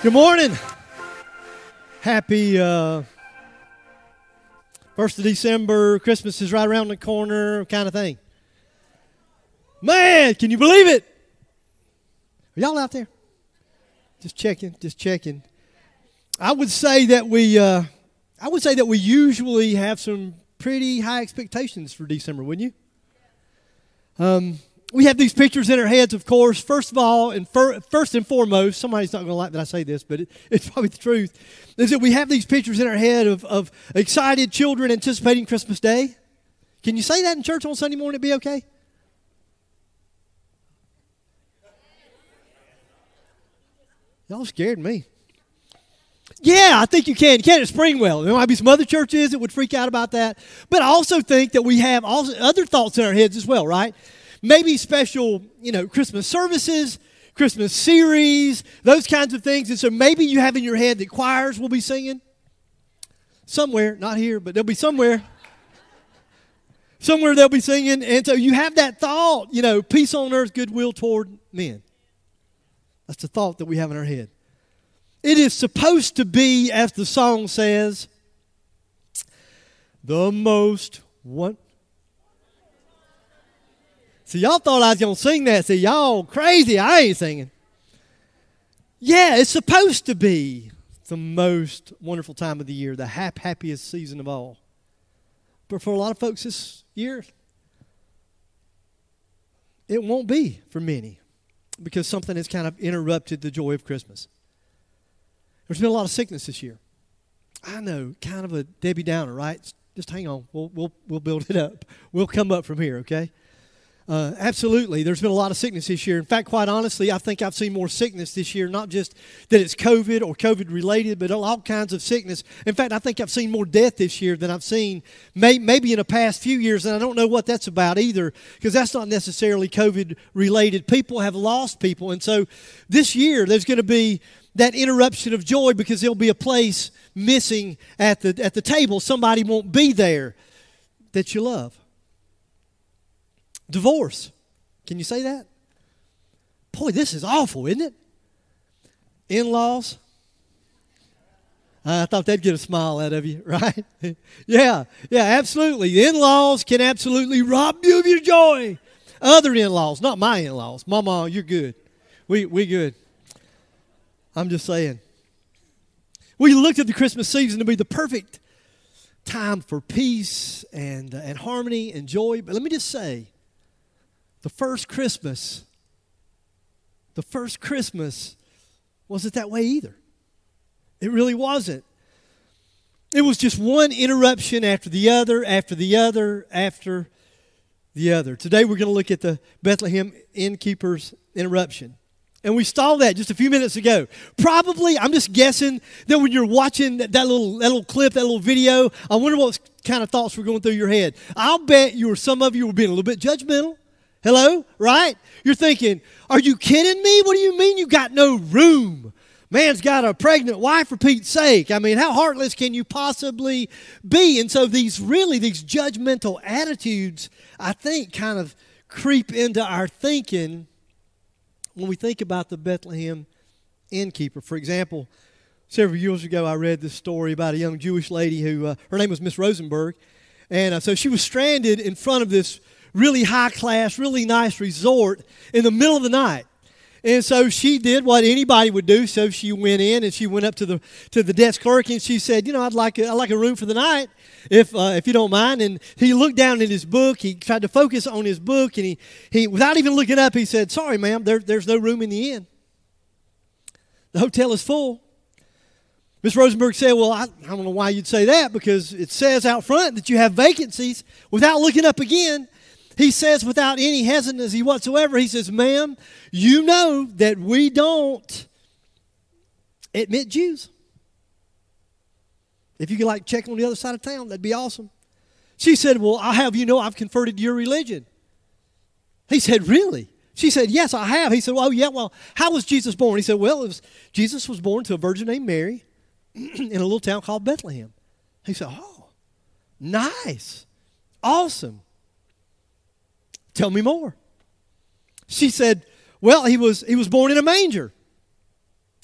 Good morning. Happy uh, 1st of December. Christmas is right around the corner, kind of thing. Man, can you believe it? Are y'all out there? Just checking, just checking. I would say that we, uh, I would say that we usually have some pretty high expectations for December, wouldn't you? Um, we have these pictures in our heads, of course. First of all, and fir- first and foremost, somebody's not going to like that I say this, but it, it's probably the truth, is that we have these pictures in our head of, of excited children anticipating Christmas Day. Can you say that in church on Sunday morning? It'd be okay? Y'all scared me. Yeah, I think you can. You can at Springwell. There might be some other churches that would freak out about that. But I also think that we have also other thoughts in our heads as well, right? Maybe special, you know, Christmas services, Christmas series, those kinds of things. And so maybe you have in your head that choirs will be singing somewhere, not here, but they'll be somewhere. somewhere they'll be singing. And so you have that thought, you know, peace on earth, goodwill toward men. That's the thought that we have in our head. It is supposed to be, as the song says, the most one. See, y'all thought I was going to sing that. See, y'all crazy. I ain't singing. Yeah, it's supposed to be the most wonderful time of the year, the hap- happiest season of all. But for a lot of folks this year, it won't be for many because something has kind of interrupted the joy of Christmas. There's been a lot of sickness this year. I know, kind of a Debbie Downer, right? Just hang on. We'll, we'll, we'll build it up. We'll come up from here, okay? Uh, absolutely. There's been a lot of sickness this year. In fact, quite honestly, I think I've seen more sickness this year, not just that it's COVID or COVID related, but all kinds of sickness. In fact, I think I've seen more death this year than I've seen may, maybe in the past few years, and I don't know what that's about either, because that's not necessarily COVID related. People have lost people. And so this year, there's going to be that interruption of joy because there'll be a place missing at the, at the table. Somebody won't be there that you love. Divorce. Can you say that? Boy, this is awful, isn't it? In laws. I thought they'd get a smile out of you, right? yeah, yeah, absolutely. In laws can absolutely rob you of your joy. Other in laws, not my in laws. Mama, you're good. We, we good. I'm just saying. We looked at the Christmas season to be the perfect time for peace and, uh, and harmony and joy. But let me just say, the first Christmas, the first Christmas wasn't that way either. It really wasn't. It was just one interruption after the other, after the other, after the other. Today we're going to look at the Bethlehem innkeeper's interruption. And we saw that just a few minutes ago. Probably, I'm just guessing that when you're watching that, that, little, that little clip, that little video, I wonder what kind of thoughts were going through your head. I'll bet you or some of you were being a little bit judgmental. Hello? Right? You're thinking, are you kidding me? What do you mean you got no room? Man's got a pregnant wife for Pete's sake. I mean, how heartless can you possibly be? And so these really, these judgmental attitudes, I think, kind of creep into our thinking when we think about the Bethlehem innkeeper. For example, several years ago, I read this story about a young Jewish lady who, uh, her name was Miss Rosenberg. And uh, so she was stranded in front of this really high class, really nice resort in the middle of the night. And so she did what anybody would do. So she went in and she went up to the to the desk clerk and she said, "You know, I'd like a, I'd like a room for the night, if uh, if you don't mind." And he looked down in his book. He tried to focus on his book, and he he without even looking up, he said, "Sorry, ma'am, there, there's no room in the inn. The hotel is full." Miss Rosenberg said, Well, I, I don't know why you'd say that because it says out front that you have vacancies. Without looking up again, he says without any hesitancy whatsoever, he says, Ma'am, you know that we don't admit Jews. If you could like check on the other side of town, that'd be awesome. She said, Well, I'll have you know I've converted your religion. He said, Really? She said, Yes, I have. He said, Well, yeah, well, how was Jesus born? He said, Well, was, Jesus was born to a virgin named Mary in a little town called Bethlehem. He said, Oh, nice. Awesome. Tell me more. She said, Well, he was, he was born in a manger.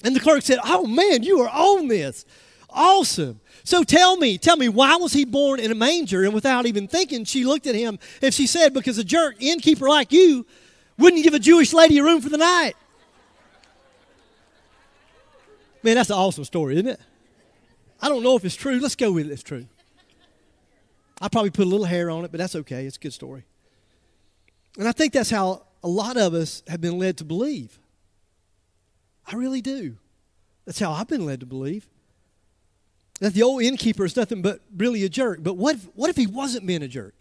And the clerk said, Oh, man, you are on this. Awesome. So tell me, tell me, why was he born in a manger? And without even thinking, she looked at him and she said, Because a jerk innkeeper like you wouldn't give a Jewish lady a room for the night. Man, that's an awesome story, isn't it? I don't know if it's true. Let's go with it. It's true. I probably put a little hair on it, but that's okay. It's a good story. And I think that's how a lot of us have been led to believe. I really do. That's how I've been led to believe. That the old innkeeper is nothing but really a jerk. But what if, what if he wasn't being a jerk?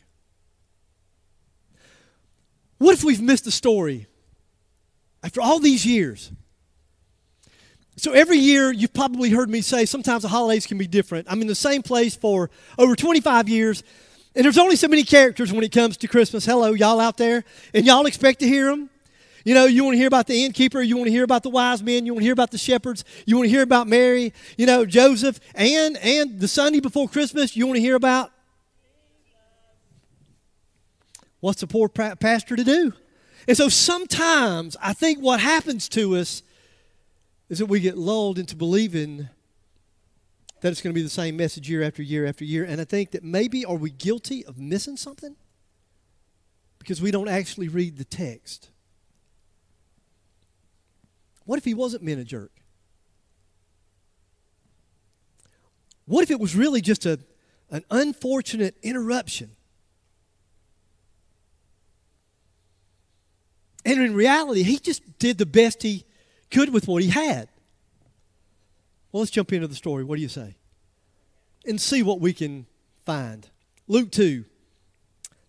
What if we've missed the story after all these years? So every year, you've probably heard me say sometimes the holidays can be different. I'm in the same place for over 25 years, and there's only so many characters when it comes to Christmas. Hello, y'all out there, and y'all expect to hear them. You know, you want to hear about the innkeeper, you want to hear about the wise men, you want to hear about the shepherds, you want to hear about Mary, you know, Joseph, and and the Sunday before Christmas, you want to hear about what's the poor pastor to do? And so sometimes I think what happens to us is that we get lulled into believing that it's going to be the same message year after year after year. And I think that maybe are we guilty of missing something? Because we don't actually read the text. What if he wasn't being a jerk? What if it was really just a, an unfortunate interruption? And in reality, he just did the best he could with what he had. Well, let's jump into the story. What do you say? And see what we can find. Luke 2.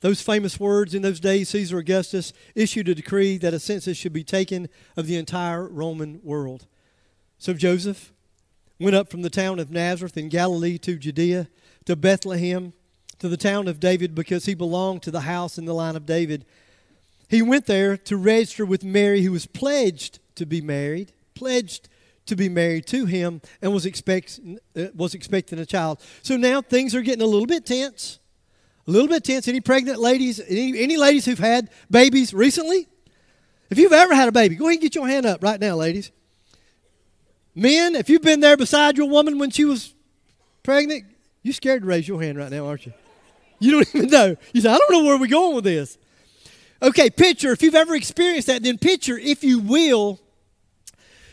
Those famous words in those days, Caesar Augustus issued a decree that a census should be taken of the entire Roman world. So Joseph went up from the town of Nazareth in Galilee to Judea, to Bethlehem, to the town of David, because he belonged to the house in the line of David. He went there to register with Mary, who was pledged to be married, pledged to be married to him, and was, expect, uh, was expecting a child. So now things are getting a little bit tense. A little bit tense. Any pregnant ladies, any, any ladies who've had babies recently? If you've ever had a baby, go ahead and get your hand up right now, ladies. Men, if you've been there beside your woman when she was pregnant, you're scared to raise your hand right now, aren't you? You don't even know. You say, I don't know where we're going with this. Okay, picture, if you've ever experienced that, then picture, if you will,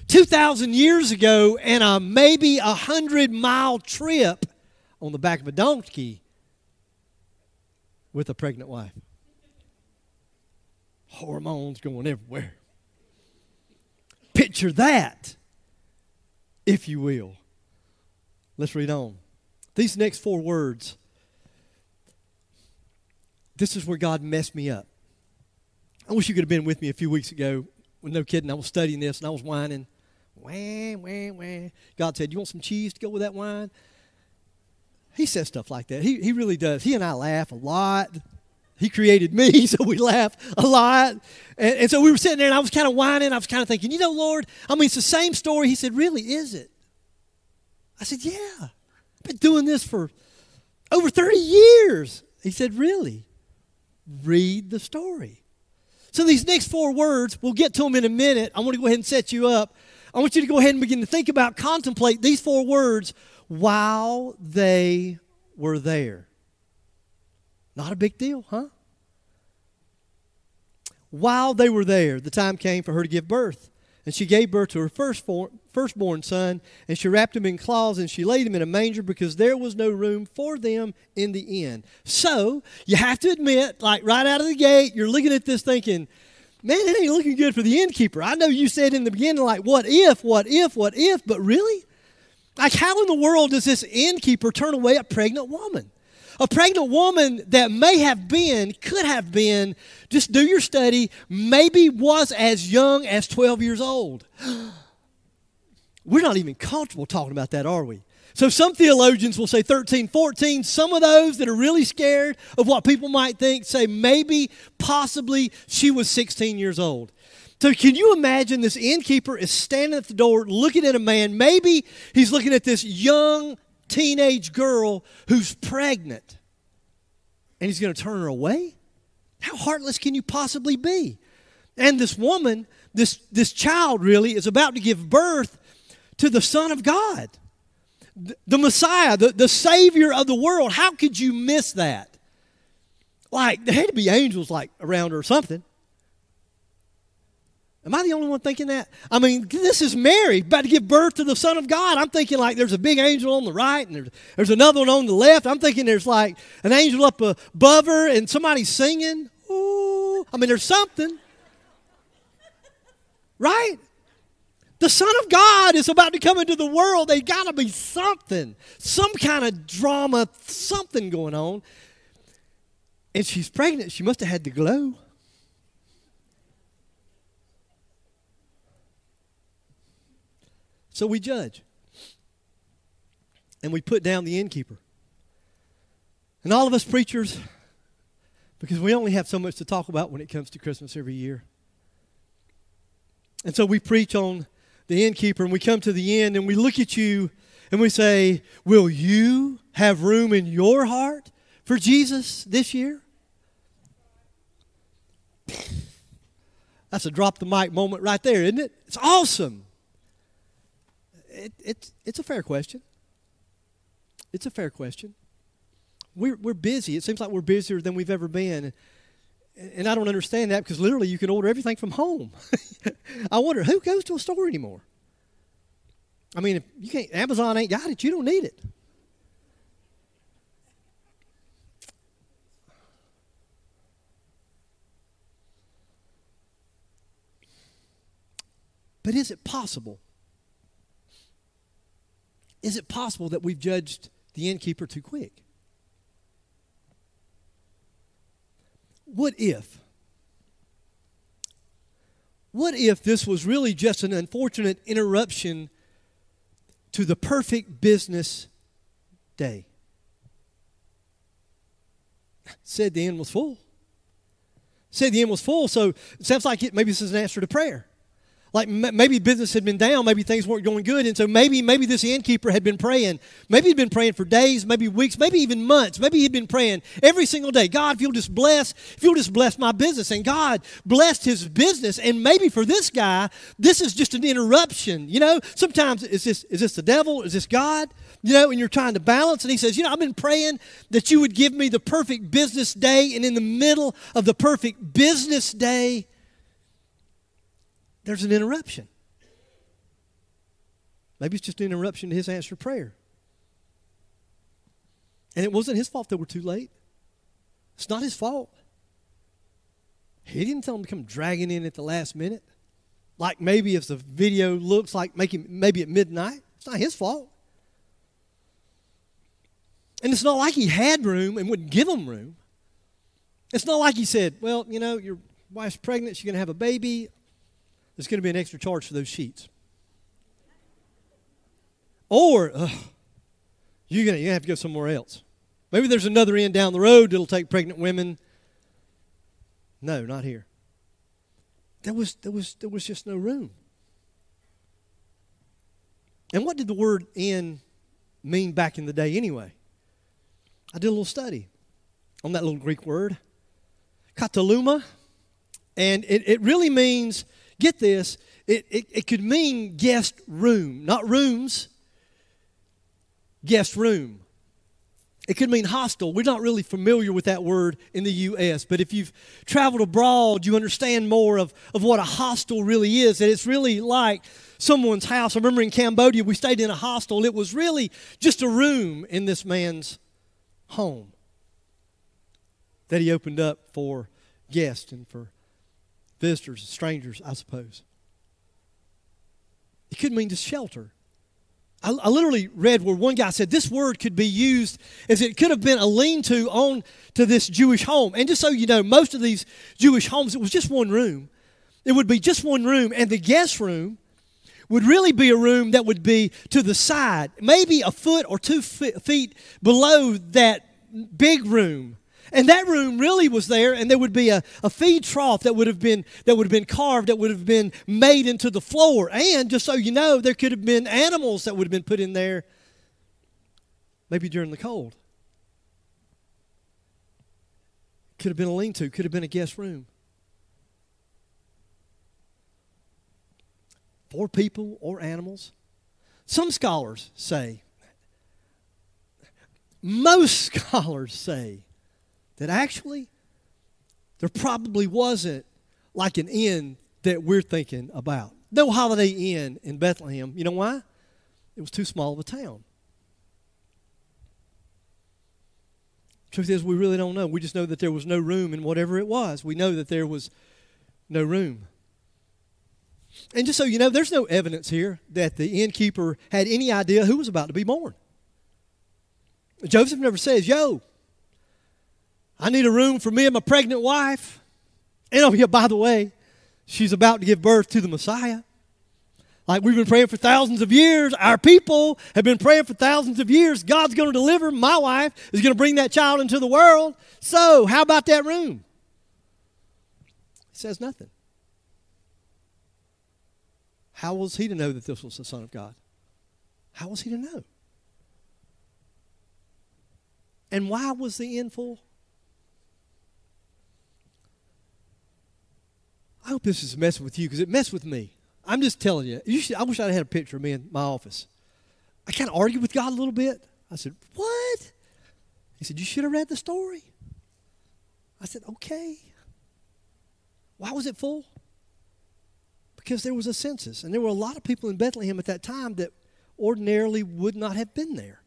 2,000 years ago and a maybe a 100 mile trip on the back of a donkey with a pregnant wife. Hormones going everywhere. Picture that, if you will. Let's read on. These next four words, this is where God messed me up. I wish you could have been with me a few weeks ago. no kidding, I was studying this and I was whining. Wah, wah, wah. God said, You want some cheese to go with that wine? He says stuff like that. He, he really does. He and I laugh a lot. He created me, so we laugh a lot. And, and so we were sitting there, and I was kind of whining. I was kind of thinking, you know, Lord, I mean, it's the same story. He said, Really, is it? I said, Yeah. I've been doing this for over 30 years. He said, Really? Read the story. So these next four words, we'll get to them in a minute. I want to go ahead and set you up. I want you to go ahead and begin to think about, contemplate these four words while they were there. Not a big deal, huh? While they were there, the time came for her to give birth. And she gave birth to her firstborn, firstborn son, and she wrapped him in cloths, and she laid him in a manger because there was no room for them in the inn. So, you have to admit, like right out of the gate, you're looking at this thinking, man, it ain't looking good for the innkeeper. I know you said in the beginning, like, what if, what if, what if, but really? Like, how in the world does this innkeeper turn away a pregnant woman? A pregnant woman that may have been, could have been, just do your study, maybe was as young as 12 years old. We're not even comfortable talking about that, are we? So some theologians will say 13, 14. Some of those that are really scared of what people might think say maybe, possibly, she was 16 years old. So can you imagine this innkeeper is standing at the door looking at a man? Maybe he's looking at this young teenage girl who's pregnant. And he's going to turn her away? How heartless can you possibly be? And this woman, this, this child really, is about to give birth to the Son of God the Messiah, the, the Savior of the world. How could you miss that? Like, there had to be angels like around her or something. Am I the only one thinking that? I mean, this is Mary about to give birth to the Son of God. I'm thinking like there's a big angel on the right and there's, there's another one on the left. I'm thinking there's like an angel up above her and somebody's singing. Ooh. I mean, there's something. Right? The Son of God is about to come into the world. They got to be something, some kind of drama, something going on. And she's pregnant. She must have had the glow. So we judge. And we put down the innkeeper. And all of us preachers, because we only have so much to talk about when it comes to Christmas every year. And so we preach on the innkeeper, and we come to the end and we look at you and we say, Will you have room in your heart for Jesus this year? That's a drop the mic moment right there, isn't it? It's awesome. It, it, it's a fair question. It's a fair question. We're, we're busy. It seems like we're busier than we've ever been. And I don't understand that because literally you can order everything from home. I wonder who goes to a store anymore? I mean, if you can't, Amazon ain't got it, you don't need it. But is it possible? Is it possible that we've judged the innkeeper too quick? What if? What if this was really just an unfortunate interruption to the perfect business day? Said the inn was full. Said the inn was full, so it sounds like it, maybe this is an answer to prayer like maybe business had been down, maybe things weren't going good, and so maybe maybe this innkeeper had been praying. Maybe he'd been praying for days, maybe weeks, maybe even months. Maybe he'd been praying every single day. God, if you'll just bless, if you'll just bless my business, and God blessed his business. And maybe for this guy, this is just an interruption. You know, sometimes is this is this the devil? Is this God? You know, and you're trying to balance, and he says, you know, I've been praying that you would give me the perfect business day, and in the middle of the perfect business day there's an interruption. Maybe it's just an interruption to his answered prayer. And it wasn't his fault that we're too late. It's not his fault. He didn't tell them to come dragging in at the last minute. Like maybe if the video looks like making maybe at midnight. It's not his fault. And it's not like he had room and wouldn't give them room. It's not like he said, Well, you know, your wife's pregnant, she's going to have a baby there's going to be an extra charge for those sheets. Or uh, you're going to have to go somewhere else. Maybe there's another inn down the road that'll take pregnant women. No, not here. There was, there was, there was just no room. And what did the word inn mean back in the day anyway? I did a little study on that little Greek word, kataluma, and it, it really means get this, it, it, it could mean guest room, not rooms, guest room. It could mean hostel. We're not really familiar with that word in the U.S., but if you've traveled abroad, you understand more of, of what a hostel really is. That it's really like someone's house. I remember in Cambodia, we stayed in a hostel. It was really just a room in this man's home that he opened up for guests and for visitors, strangers, I suppose. It could mean just shelter. I, I, literally read where one guy said this word could be used as it could have been a lean-to on to this Jewish home. And just so you know, most of these Jewish homes, it was just one room. It would be just one room, and the guest room would really be a room that would be to the side, maybe a foot or two feet below that big room. And that room really was there, and there would be a, a feed trough that would have been that would have been carved, that would have been made into the floor. And just so you know, there could have been animals that would have been put in there, maybe during the cold. Could have been a lean-to, could have been a guest room. For people or animals. Some scholars say, most scholars say that actually there probably wasn't like an inn that we're thinking about. No Holiday Inn in Bethlehem. You know why? It was too small of a town. Truth is, we really don't know. We just know that there was no room in whatever it was. We know that there was no room. And just so you know, there's no evidence here that the innkeeper had any idea who was about to be born. Joseph never says, Yo, I need a room for me and my pregnant wife. And oh, yeah, by the way, she's about to give birth to the Messiah. Like we've been praying for thousands of years. Our people have been praying for thousands of years. God's going to deliver. My wife is going to bring that child into the world. So, how about that room? He says nothing. How was he to know that this was the Son of God? How was he to know? And why was the inn full? I hope this is messing with you because it messed with me. I'm just telling you. you should, I wish I had a picture of me in my office. I kind of argued with God a little bit. I said, What? He said, You should have read the story. I said, Okay. Why was it full? Because there was a census, and there were a lot of people in Bethlehem at that time that ordinarily would not have been there.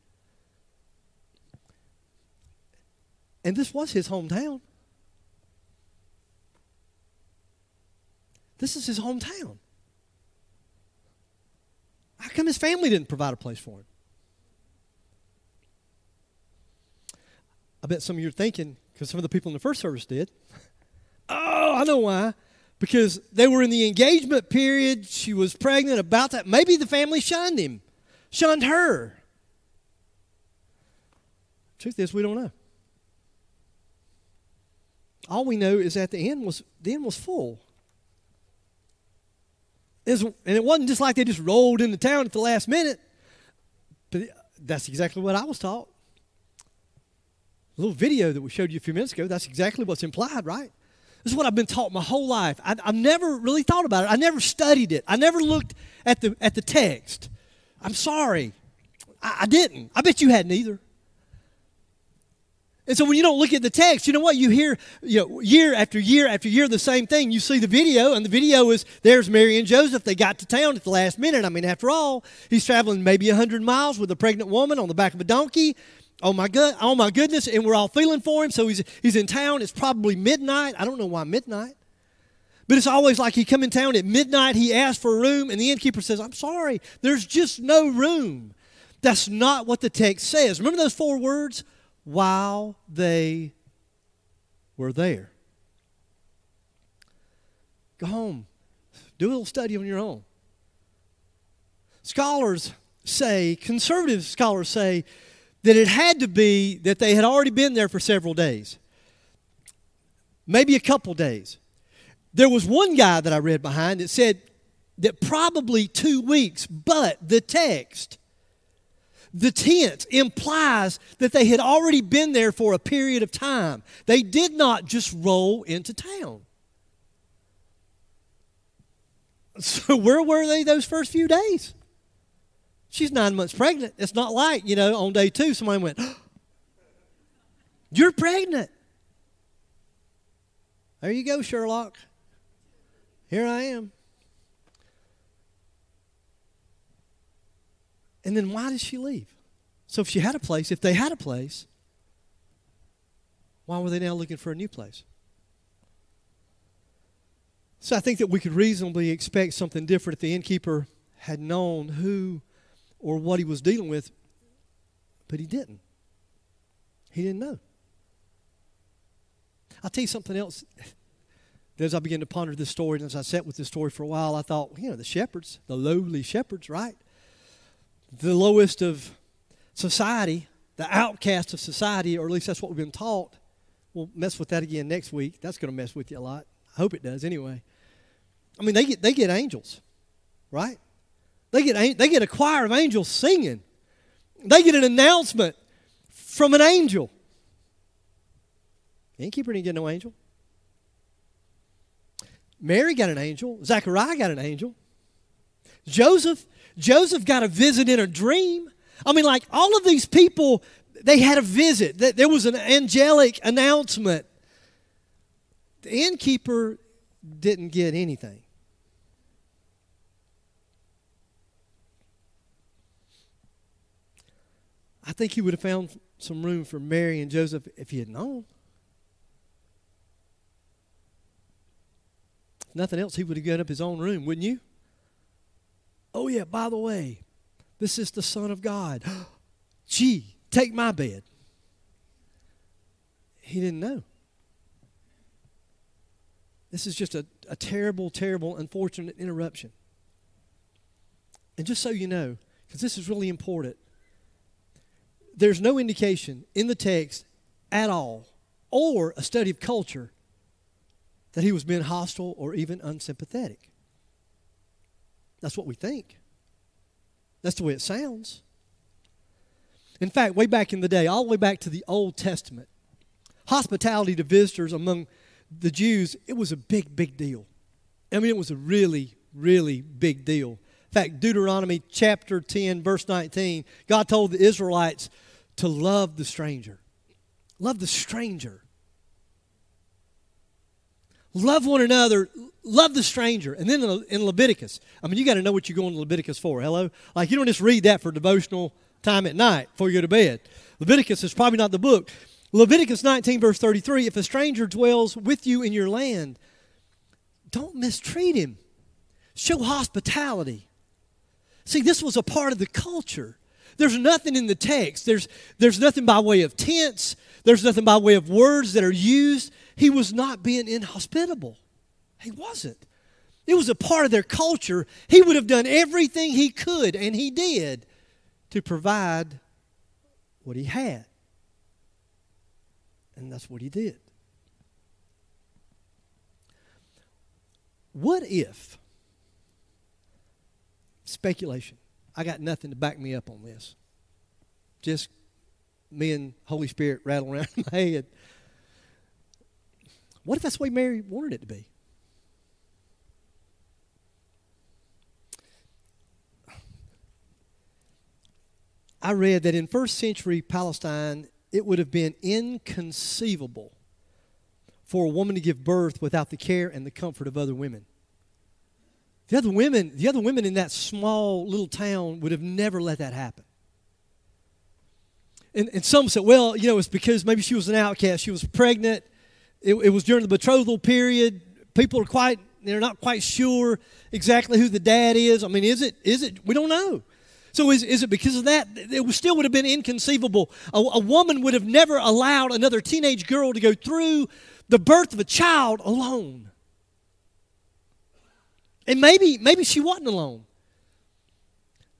And this was his hometown. This is his hometown. How come his family didn't provide a place for him? I bet some of you are thinking, because some of the people in the first service did. Oh, I know why. Because they were in the engagement period. She was pregnant about that. Maybe the family shunned him, shunned her. Truth is, we don't know. All we know is that the inn was the inn was full and it wasn't just like they just rolled into town at the last minute. But that's exactly what I was taught. A little video that we showed you a few minutes ago, that's exactly what's implied, right? This is what I've been taught my whole life. I, have never really thought about it. I never studied it. I never looked at the, at the text. I'm sorry. I, I didn't. I bet you hadn't either. And so when you don't look at the text, you know what? You hear you know, year after year after year the same thing. You see the video, and the video is there's Mary and Joseph. They got to town at the last minute. I mean, after all, he's traveling maybe 100 miles with a pregnant woman on the back of a donkey. Oh my good, oh my goodness! And we're all feeling for him. So he's he's in town. It's probably midnight. I don't know why midnight, but it's always like he come in town at midnight. He asks for a room, and the innkeeper says, "I'm sorry, there's just no room." That's not what the text says. Remember those four words? While they were there. Go home, do a little study on your own. Scholars say, conservative scholars say, that it had to be that they had already been there for several days, maybe a couple days. There was one guy that I read behind that said that probably two weeks, but the text the tent implies that they had already been there for a period of time. They did not just roll into town. So, where were they those first few days? She's nine months pregnant. It's not like, you know, on day two, somebody went, You're pregnant. There you go, Sherlock. Here I am. And then why did she leave? So if she had a place, if they had a place, why were they now looking for a new place? So I think that we could reasonably expect something different if the innkeeper had known who or what he was dealing with, but he didn't. He didn't know. I'll tell you something else as I began to ponder this story, and as I sat with this story for a while, I thought, you know, the shepherds, the lowly shepherds, right? The lowest of society, the outcast of society, or at least that's what we've been taught. We'll mess with that again next week. That's going to mess with you a lot. I hope it does anyway. I mean, they get, they get angels, right? They get, they get a choir of angels singing. They get an announcement from an angel. The innkeeper didn't get no angel. Mary got an angel. Zachariah got an angel. Joseph, Joseph got a visit in a dream. I mean, like all of these people, they had a visit. There was an angelic announcement. The innkeeper didn't get anything. I think he would have found some room for Mary and Joseph if he had known. If nothing else, he would have given up his own room, wouldn't you? Oh, yeah, by the way, this is the Son of God. Gee, take my bed. He didn't know. This is just a, a terrible, terrible, unfortunate interruption. And just so you know, because this is really important, there's no indication in the text at all or a study of culture that he was being hostile or even unsympathetic. That's what we think. That's the way it sounds. In fact, way back in the day, all the way back to the Old Testament, hospitality to visitors among the Jews, it was a big, big deal. I mean, it was a really, really big deal. In fact, Deuteronomy chapter 10, verse 19, God told the Israelites to love the stranger. Love the stranger. Love one another. Love the stranger. And then in Leviticus, I mean, you got to know what you're going to Leviticus for. Hello? Like, you don't just read that for devotional time at night before you go to bed. Leviticus is probably not the book. Leviticus 19, verse 33 if a stranger dwells with you in your land, don't mistreat him, show hospitality. See, this was a part of the culture. There's nothing in the text. There's, there's nothing by way of tense. There's nothing by way of words that are used. He was not being inhospitable. He wasn't. It was a part of their culture. He would have done everything he could, and he did, to provide what he had. And that's what he did. What if, speculation, I got nothing to back me up on this. Just me and Holy Spirit rattling around in my head. What if that's the way Mary wanted it to be? I read that in first century Palestine, it would have been inconceivable for a woman to give birth without the care and the comfort of other women. The other women, the other women in that small little town would have never let that happen. And, and some said, well, you know, it's because maybe she was an outcast. She was pregnant. It, it was during the betrothal period. People are quite, they're not quite sure exactly who the dad is. I mean, is it, is it, we don't know. So is, is it because of that? It still would have been inconceivable. A, a woman would have never allowed another teenage girl to go through the birth of a child alone. And maybe, maybe she wasn't alone.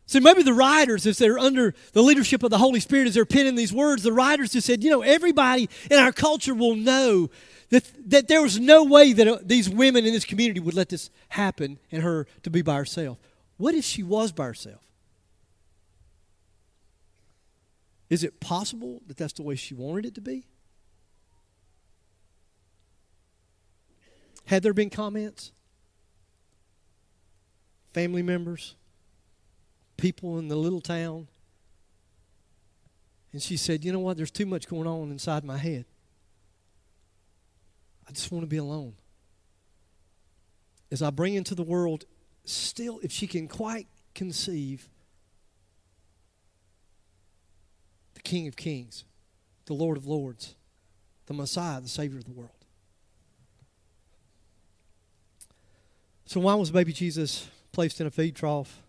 So maybe the writers, as they're under the leadership of the Holy Spirit, as they're penning these words, the writers just said, you know, everybody in our culture will know that, that there was no way that uh, these women in this community would let this happen and her to be by herself. What if she was by herself? Is it possible that that's the way she wanted it to be? Had there been comments? family members, people in the little town. And she said, You know what? There's too much going on inside my head. I just want to be alone. As I bring into the world, still, if she can quite conceive the King of Kings, the Lord of Lords, the Messiah, the Savior of the world. So, why was baby Jesus placed in a feed trough,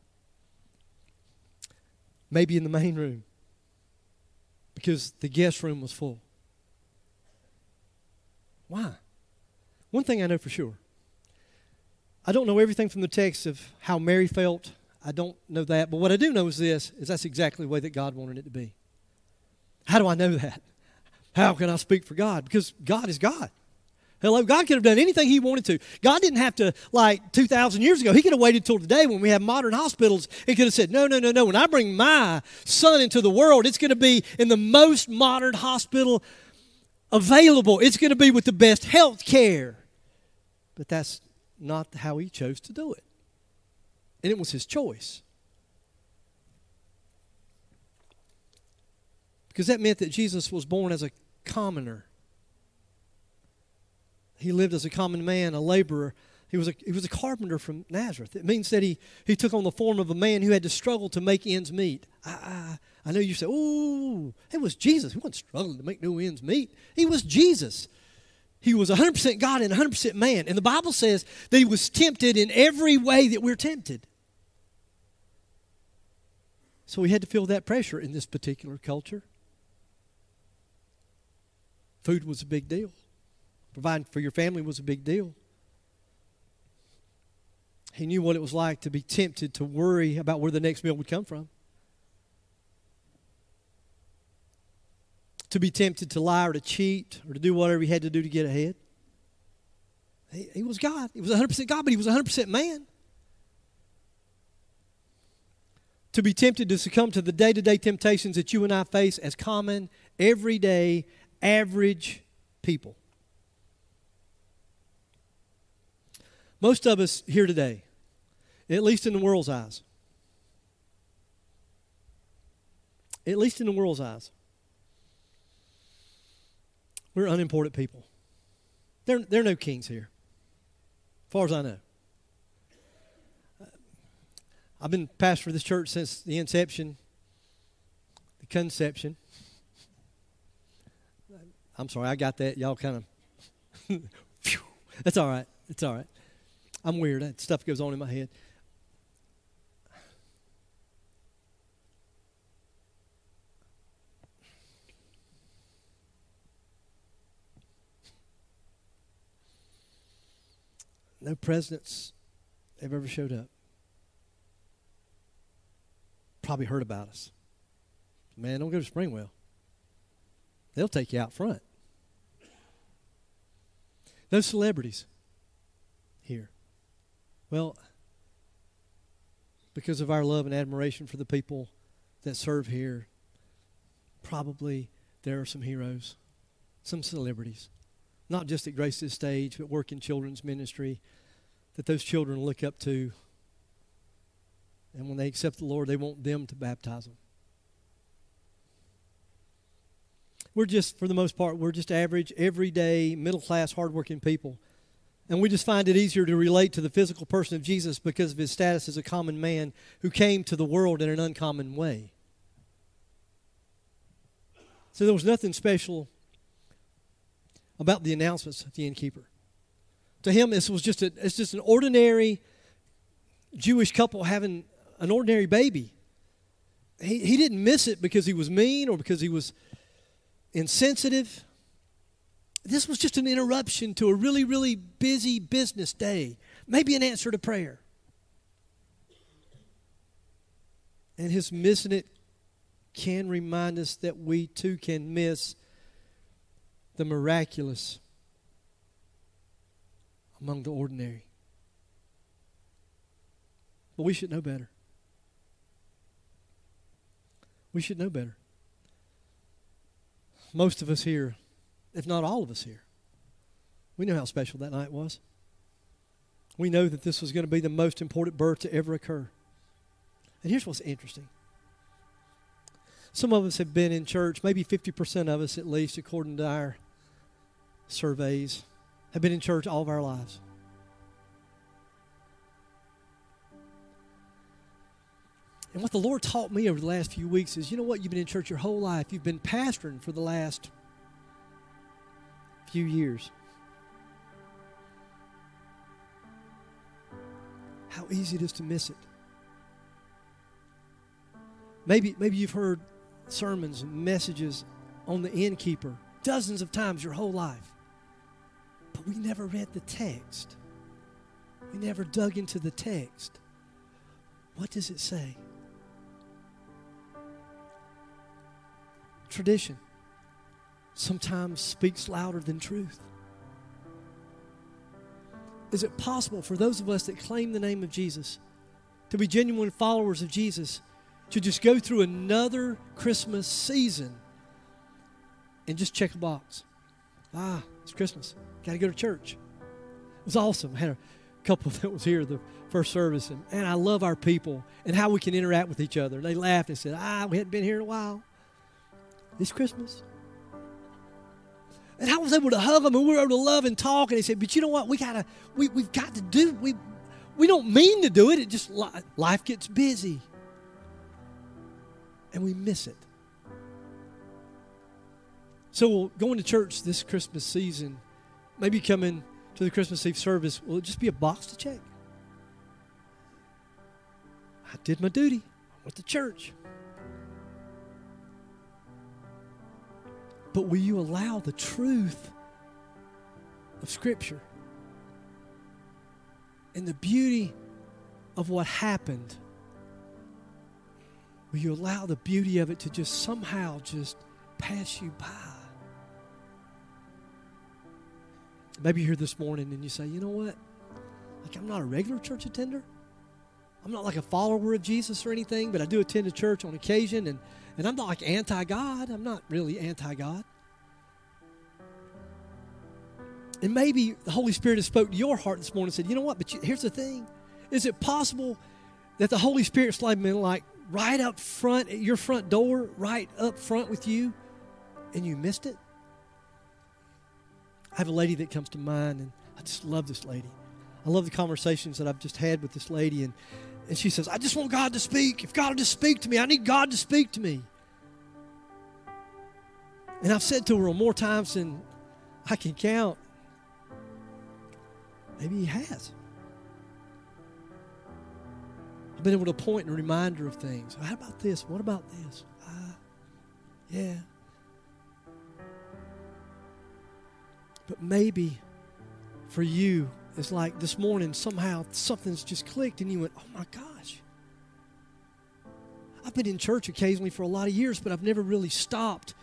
maybe in the main room, because the guest room was full. Why? One thing I know for sure I don't know everything from the text of how Mary felt. I don't know that. But what I do know is this is that's exactly the way that God wanted it to be. How do I know that? How can I speak for God? Because God is God. Hello, God could have done anything He wanted to. God didn't have to, like 2,000 years ago, He could have waited till today when we have modern hospitals. He could have said, No, no, no, no. When I bring my son into the world, it's going to be in the most modern hospital available, it's going to be with the best health care. But that's not how He chose to do it. And it was His choice. Because that meant that Jesus was born as a commoner. He lived as a common man, a laborer. He was a, he was a carpenter from Nazareth. It means that he, he took on the form of a man who had to struggle to make ends meet. I, I, I know you say, oh, it was Jesus. He wasn't struggling to make no ends meet. He was Jesus. He was 100% God and 100% man. And the Bible says that he was tempted in every way that we're tempted. So we had to feel that pressure in this particular culture. Food was a big deal. Providing for your family was a big deal. He knew what it was like to be tempted to worry about where the next meal would come from. To be tempted to lie or to cheat or to do whatever he had to do to get ahead. He, he was God. He was 100% God, but he was 100% man. To be tempted to succumb to the day to day temptations that you and I face as common, everyday, average people. Most of us here today, at least in the world's eyes, at least in the world's eyes, we're unimportant people. There, there are no kings here, as far as I know. Uh, I've been pastor of this church since the inception, the conception. Uh, I'm sorry, I got that. Y'all kind of. That's all right. It's all right. I'm weird. That stuff goes on in my head. No presidents have ever showed up. Probably heard about us. Man, don't go to Springwell. They'll take you out front. No celebrities here. Well, because of our love and admiration for the people that serve here, probably there are some heroes, some celebrities, not just at Grace's stage, but work in children's ministry that those children look up to. And when they accept the Lord, they want them to baptize them. We're just, for the most part, we're just average, everyday, middle class, hardworking people. And we just find it easier to relate to the physical person of Jesus because of his status as a common man who came to the world in an uncommon way. So there was nothing special about the announcements of the innkeeper. To him, this was just a, it's just an ordinary Jewish couple having an ordinary baby. He, he didn't miss it because he was mean or because he was insensitive. This was just an interruption to a really, really busy business day, maybe an answer to prayer. And his missing it can remind us that we too can miss the miraculous among the ordinary. But we should know better. We should know better most of us here, if not all of us here, we know how special that night was. We know that this was going to be the most important birth to ever occur. And here's what's interesting. Some of us have been in church, maybe 50% of us at least, according to our surveys, have been in church all of our lives. And what the Lord taught me over the last few weeks is you know what? You've been in church your whole life, you've been pastoring for the last few years. How easy it is to miss it. Maybe, maybe you've heard sermons and messages on the innkeeper dozens of times your whole life. We never read the text. We never dug into the text. What does it say? Tradition sometimes speaks louder than truth. Is it possible for those of us that claim the name of Jesus to be genuine followers of Jesus to just go through another Christmas season and just check a box? Ah, it's Christmas. Got to go to church. It was awesome. I had a couple that was here the first service, and, and I love our people and how we can interact with each other. They laughed and said, Ah, we hadn't been here in a while. It's Christmas. And I was able to hug them and we were able to love and talk. And they said, but you know what? We gotta, we, we've got to do, we, we don't mean to do it. It just, life gets busy. And we miss it. So going to church this Christmas season, maybe coming to the Christmas Eve service, will it just be a box to check? I did my duty. I went to church. But will you allow the truth of Scripture and the beauty of what happened? Will you allow the beauty of it to just somehow just pass you by? Maybe you're here this morning and you say, you know what? Like, I'm not a regular church attender. I'm not like a follower of Jesus or anything, but I do attend a church on occasion, and and I'm not like anti God, I'm not really anti God. And maybe the Holy Spirit has spoke to your heart this morning and said, you know what, but you, here's the thing. Is it possible that the Holy Spirit's been like right up front at your front door, right up front with you, and you missed it? I have a lady that comes to mind, and I just love this lady. I love the conversations that I've just had with this lady, and and she says, I just want God to speak. If God will just speak to me, I need God to speak to me. And I've said to her more times than I can count, maybe He has. I've been able to point and remind her of things. How about this? What about this? Uh, yeah. But maybe for you, it's like this morning, somehow something's just clicked, and you went, Oh my gosh. I've been in church occasionally for a lot of years, but I've never really stopped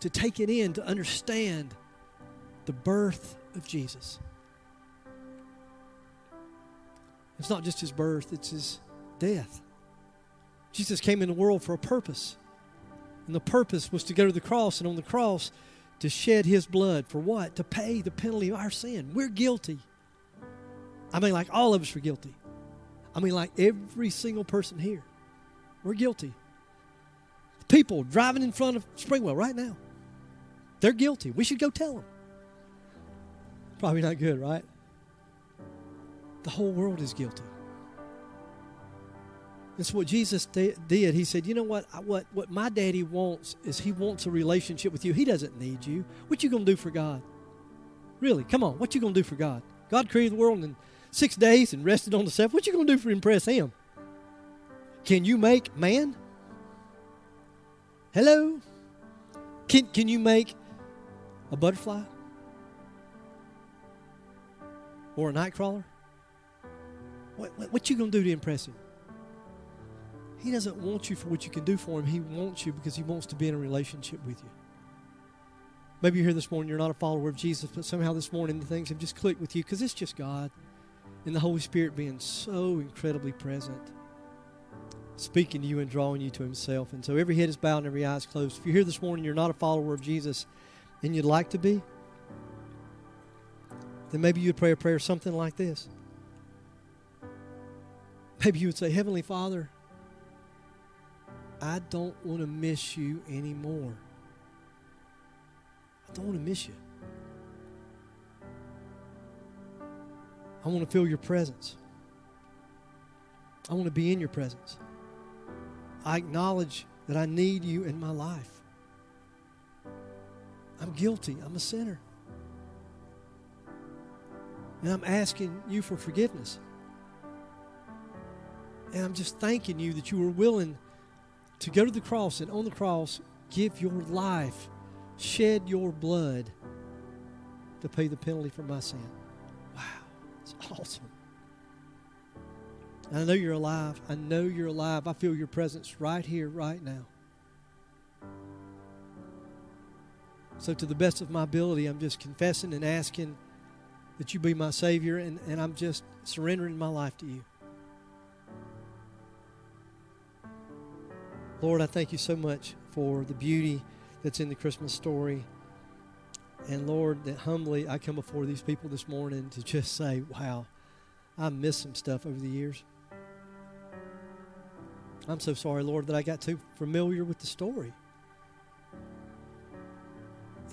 to take it in, to understand the birth of Jesus. It's not just his birth, it's his death. Jesus came in the world for a purpose. And the purpose was to go to the cross, and on the cross, to shed his blood. For what? To pay the penalty of our sin. We're guilty. I mean, like all of us are guilty. I mean, like every single person here. We're guilty. People driving in front of Springwell right now, they're guilty. We should go tell them. Probably not good, right? The whole world is guilty. That's what Jesus did. He said, "You know what? What what my daddy wants is he wants a relationship with you. He doesn't need you. What you gonna do for God? Really? Come on. What you gonna do for God? God created the world in six days and rested on the seventh. What you to do for impress him? Can you make man? Hello? Can, can you make a butterfly? Or a nightcrawler? What, what, what you to do to impress him? He doesn't want you for what you can do for him. He wants you because he wants to be in a relationship with you. Maybe you're here this morning, you're not a follower of Jesus, but somehow this morning the things have just clicked with you because it's just God and the Holy Spirit being so incredibly present, speaking to you and drawing you to Himself. And so every head is bowed and every eye is closed. If you're here this morning, you're not a follower of Jesus, and you'd like to be, then maybe you'd pray a prayer something like this. Maybe you would say, Heavenly Father, I don't want to miss you anymore. I don't want to miss you. I want to feel your presence. I want to be in your presence. I acknowledge that I need you in my life. I'm guilty. I'm a sinner. And I'm asking you for forgiveness. And I'm just thanking you that you were willing to go to the cross and on the cross give your life, shed your blood to pay the penalty for my sin. Wow, it's awesome. I know you're alive. I know you're alive. I feel your presence right here, right now. So, to the best of my ability, I'm just confessing and asking that you be my Savior, and, and I'm just surrendering my life to you. Lord, I thank you so much for the beauty that's in the Christmas story. And Lord, that humbly I come before these people this morning to just say, wow, I missed some stuff over the years. I'm so sorry, Lord, that I got too familiar with the story.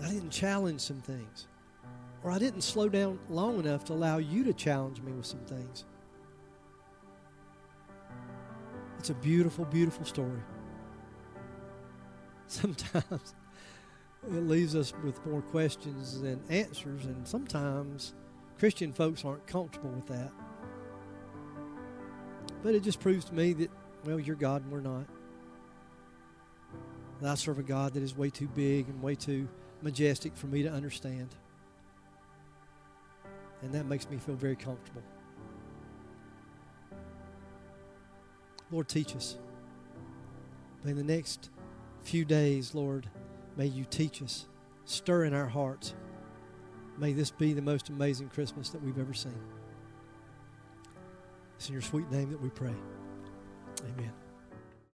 I didn't challenge some things. Or I didn't slow down long enough to allow you to challenge me with some things. It's a beautiful, beautiful story. Sometimes it leaves us with more questions than answers, and sometimes Christian folks aren't comfortable with that. But it just proves to me that, well, you're God and we're not. That I serve a God that is way too big and way too majestic for me to understand. And that makes me feel very comfortable. Lord, teach us. in the next few days, Lord, may you teach us, stir in our hearts. May this be the most amazing Christmas that we've ever seen. It's in your sweet name that we pray. Amen.